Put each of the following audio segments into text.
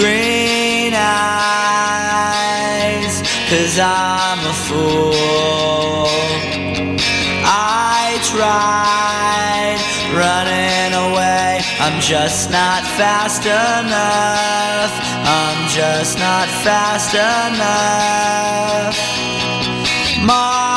green eyes cause I'm a fool. I tried running away. I'm just not fast enough. I'm just not fast enough. My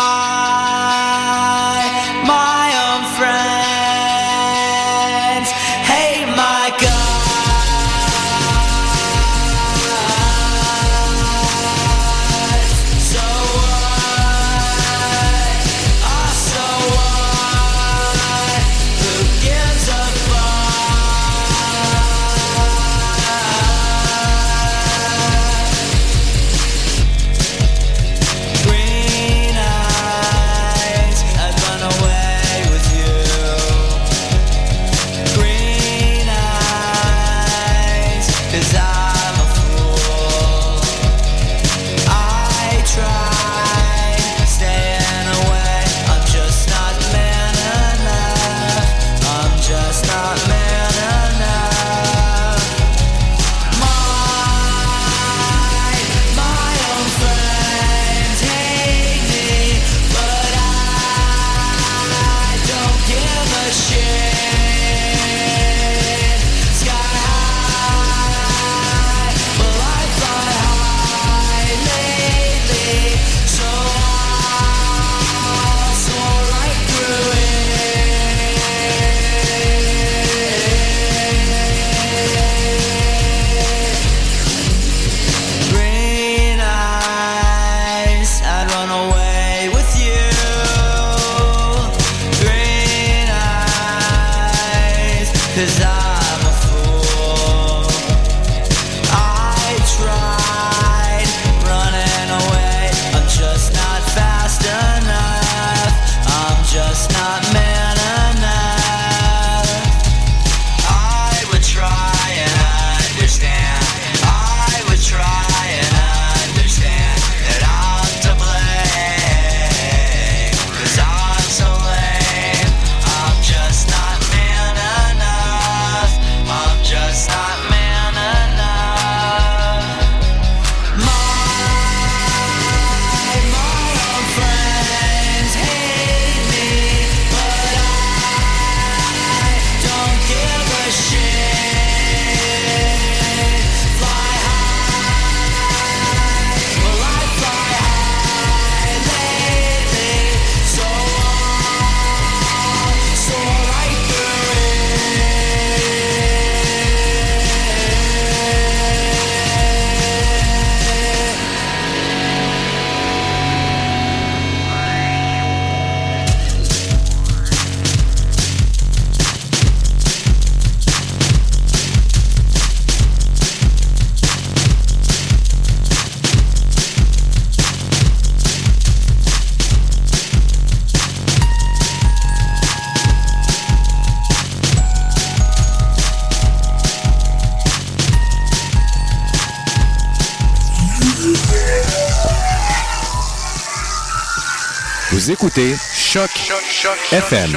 écoutez Choc, Choc, Choc FM.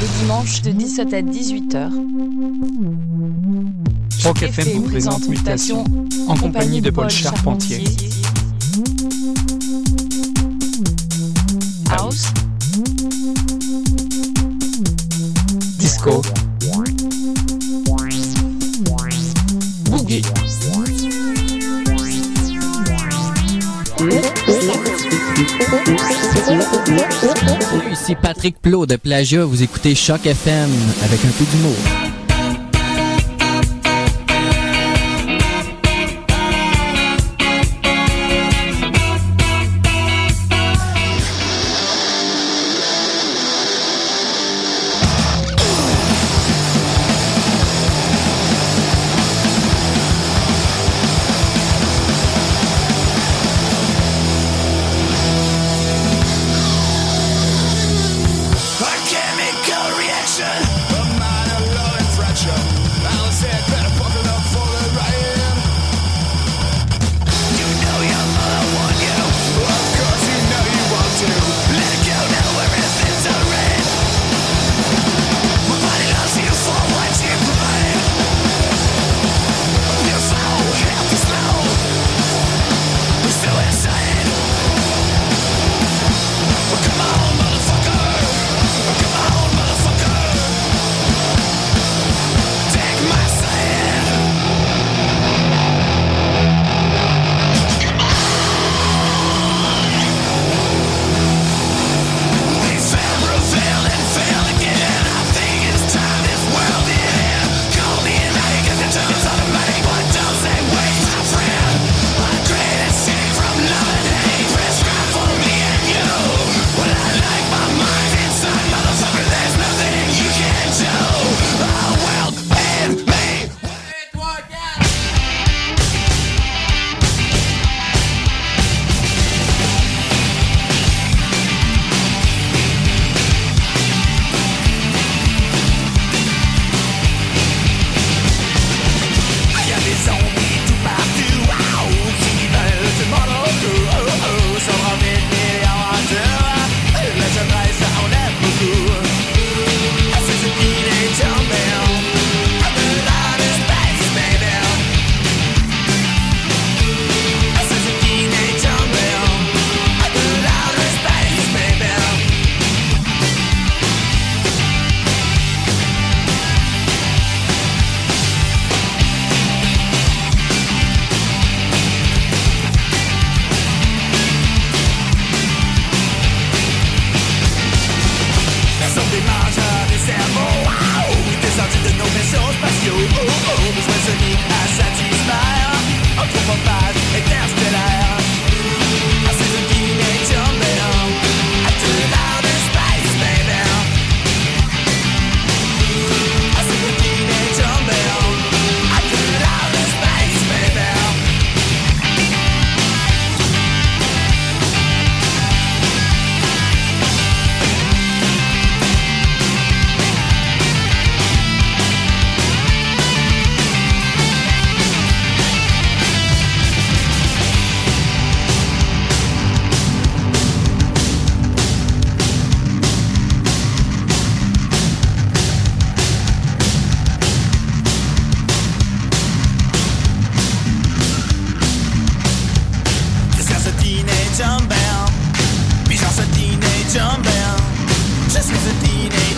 Le dimanche de 17 à 18h. Choc FM vous présente Mutation en compagnie de Paul Charpentier. Ici Patrick Plot de Plagia, vous écoutez Choc FM avec un peu d'humour.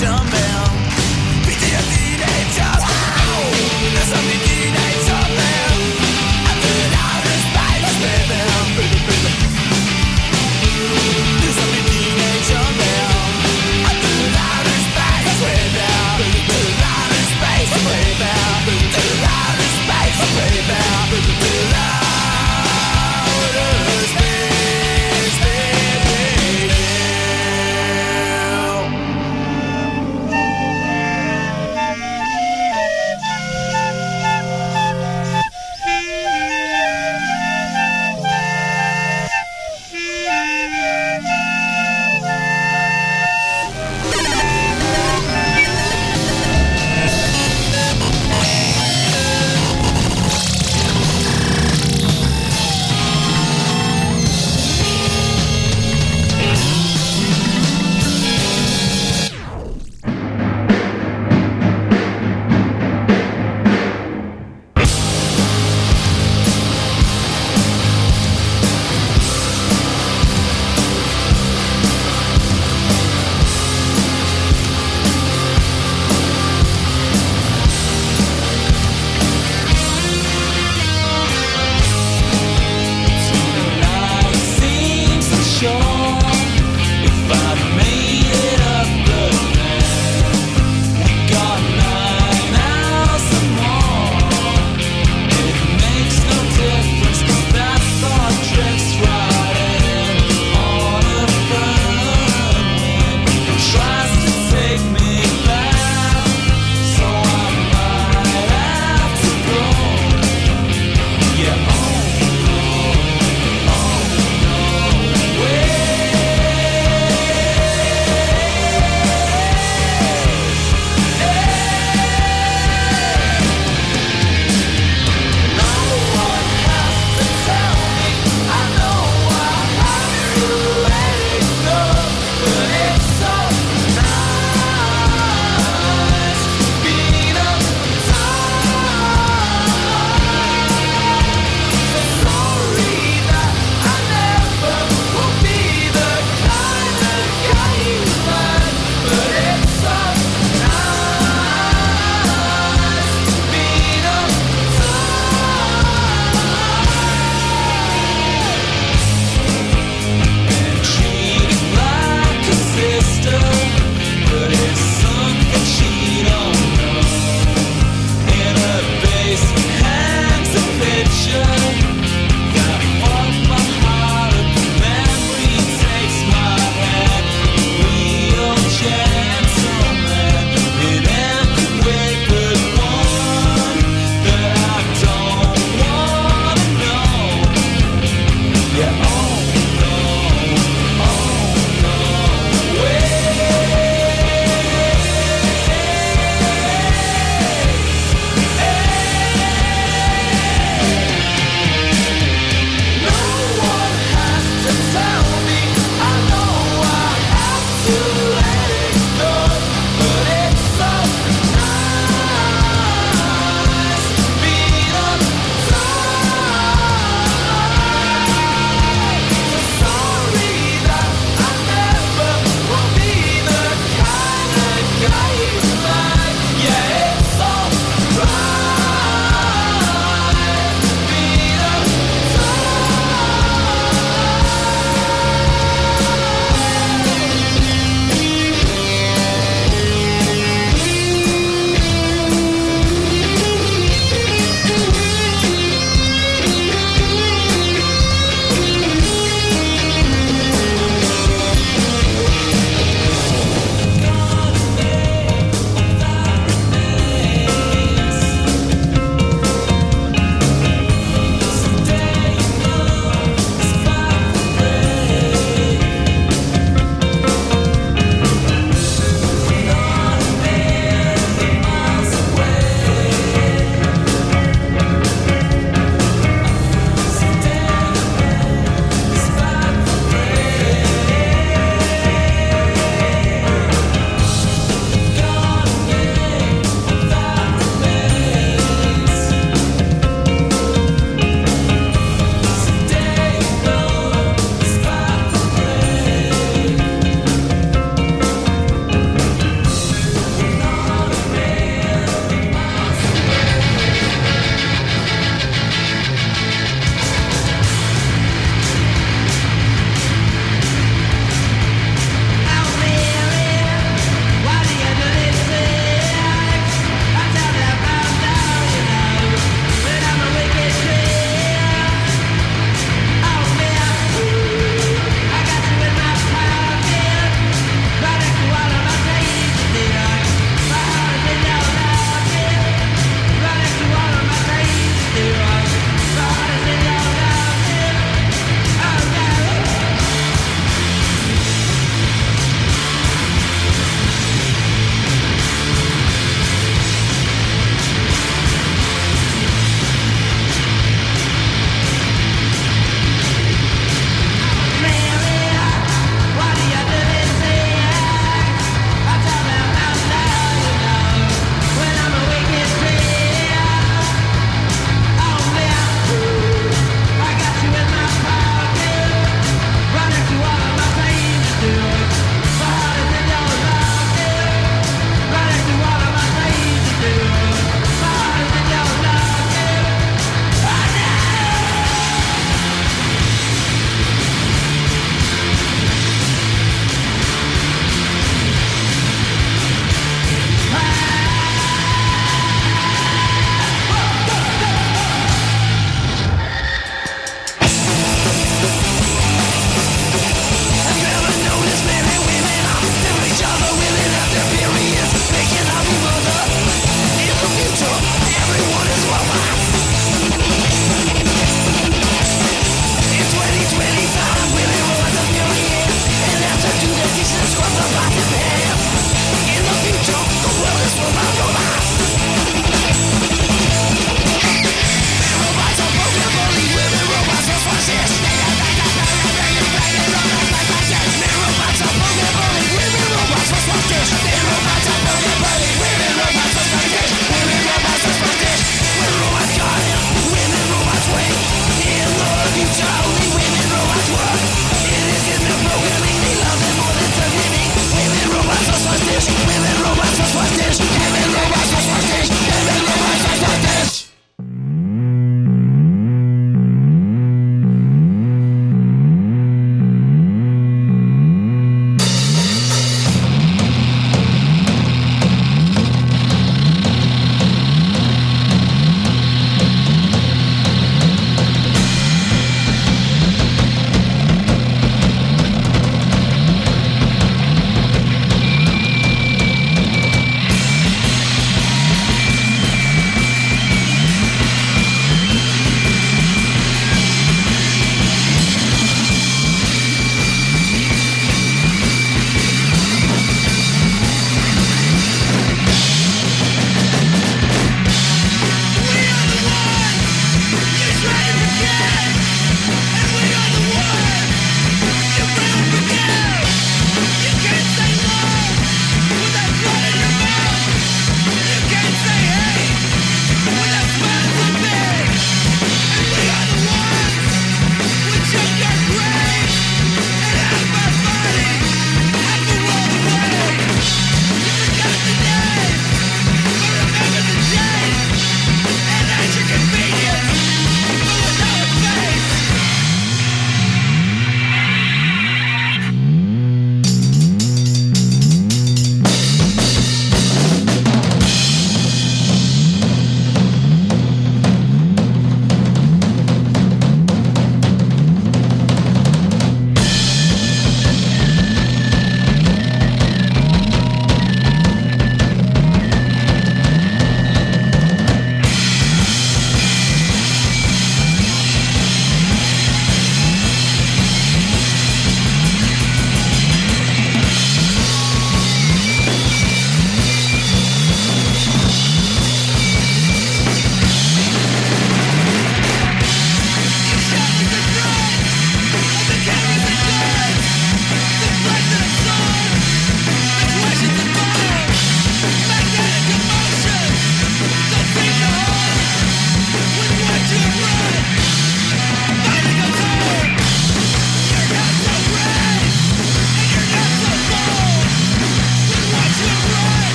some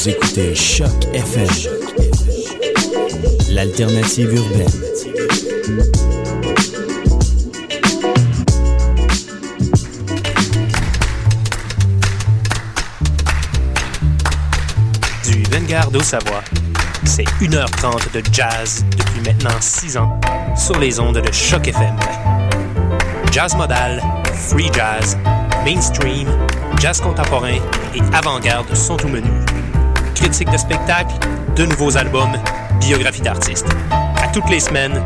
Choc FM, l'alternative urbaine. Du Vanguard au Savoie, c'est 1h30 de jazz depuis maintenant 6 ans sur les ondes de Choc FM. Jazz modal, free jazz, mainstream, jazz contemporain et avant-garde sont au menu. Critiques de spectacles, de nouveaux albums, biographies d'artistes. À toutes les semaines,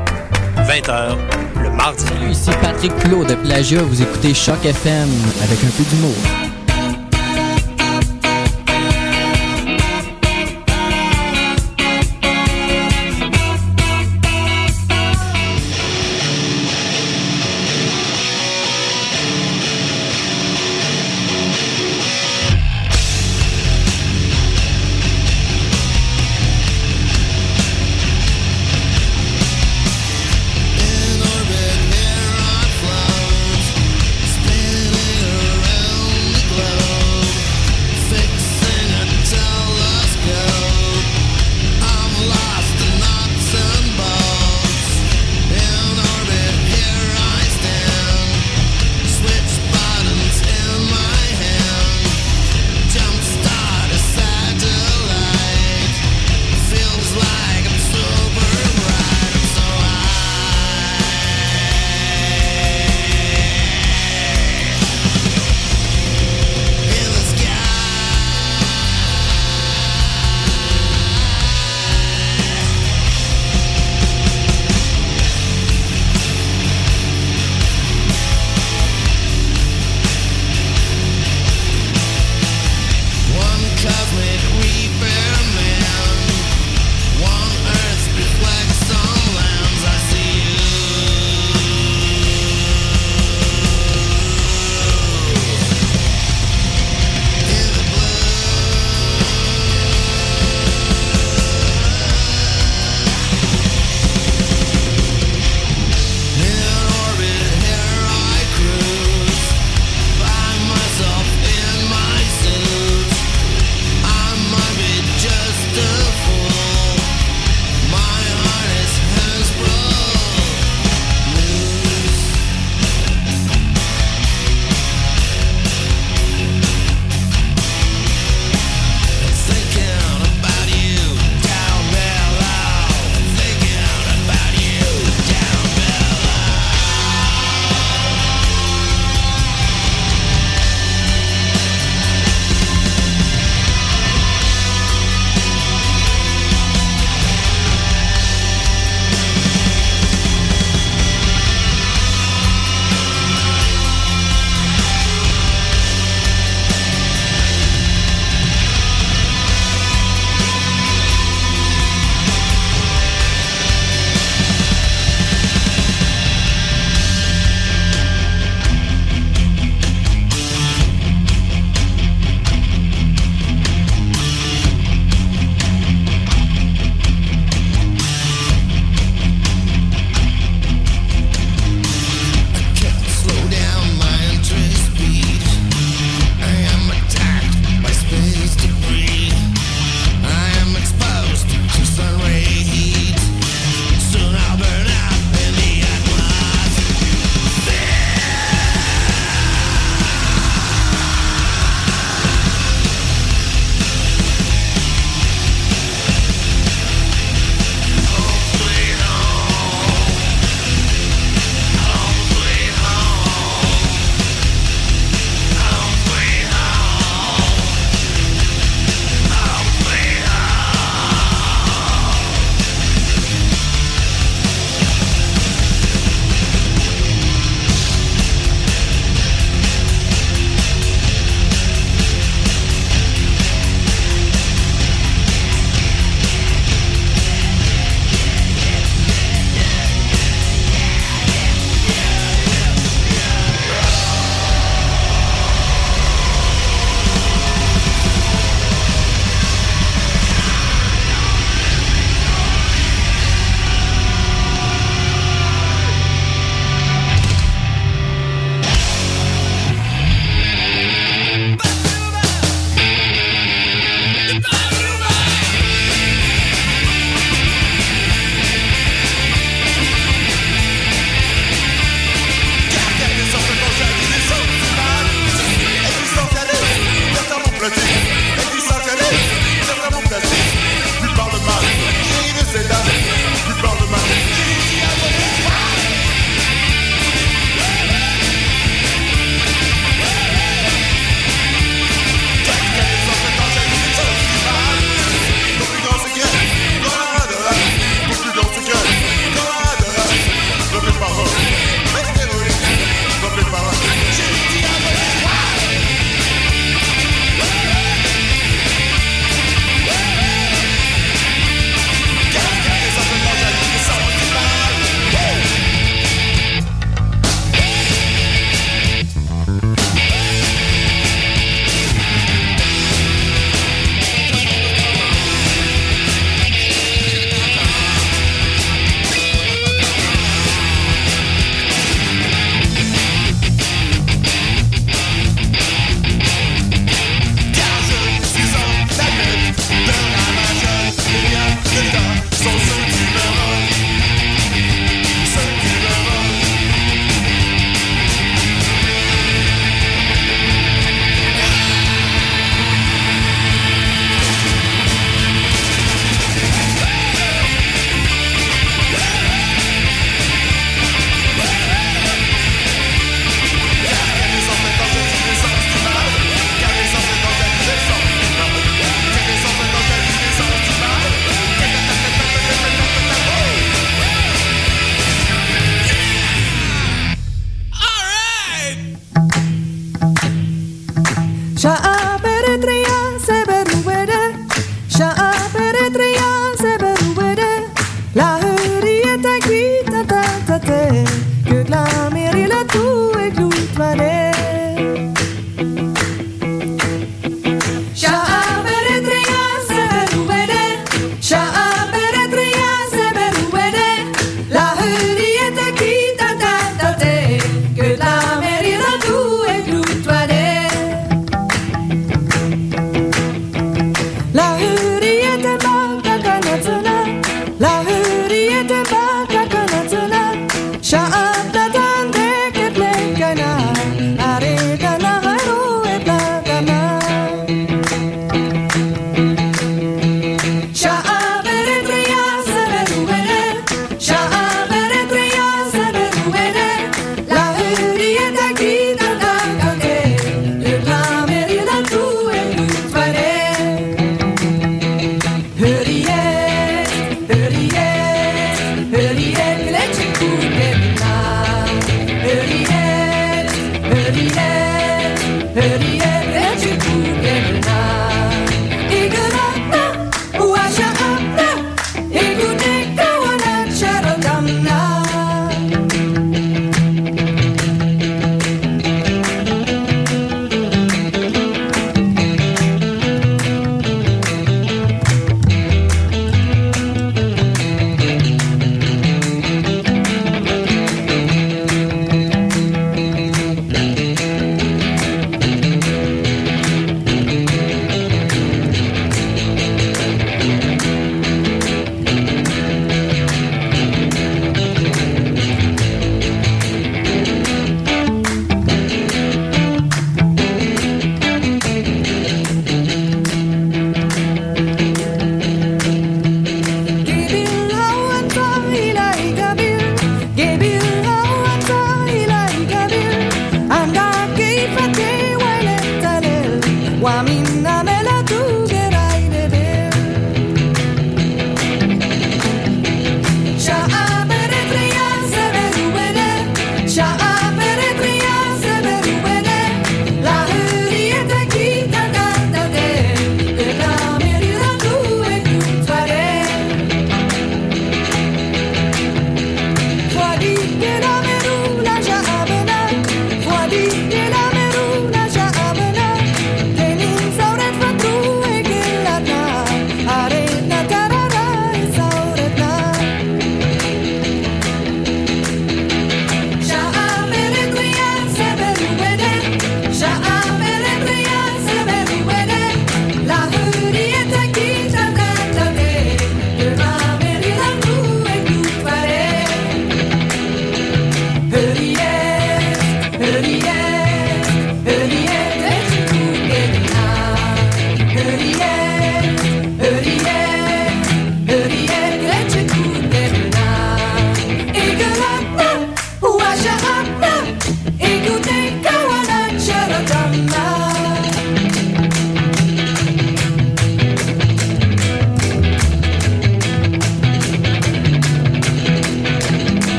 20h, le mardi. Ici Patrick Plot de Plagia. Vous écoutez Choc FM avec un peu d'humour.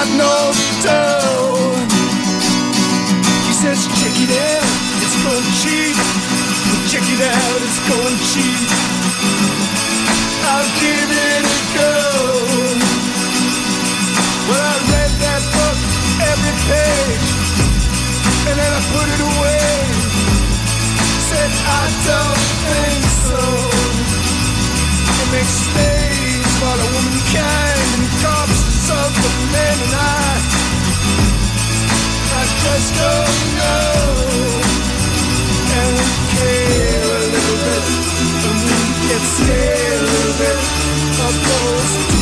Got no dough. He says, check it out, it's going cheap. Check it out, it's going cheap. I'll give it a go. Well, I read that book every page, and then I put it away said I don't think so. It makes slaves for the womankind and corpses of the men and I. I just don't know. And we care a little bit, and we get scared a little bit.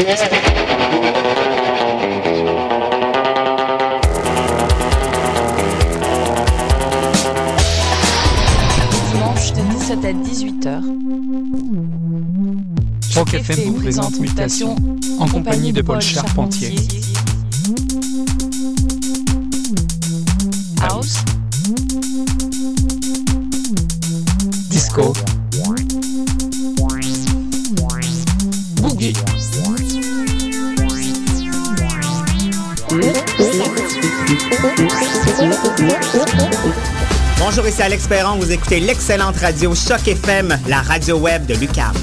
Dimanche de 17 à 18h. Rock FM vous présente Mutation en compagnie de Paul Charpentier. Ici Alex. Vous écoutez l'excellente radio Choc FM, la radio web de Lucam.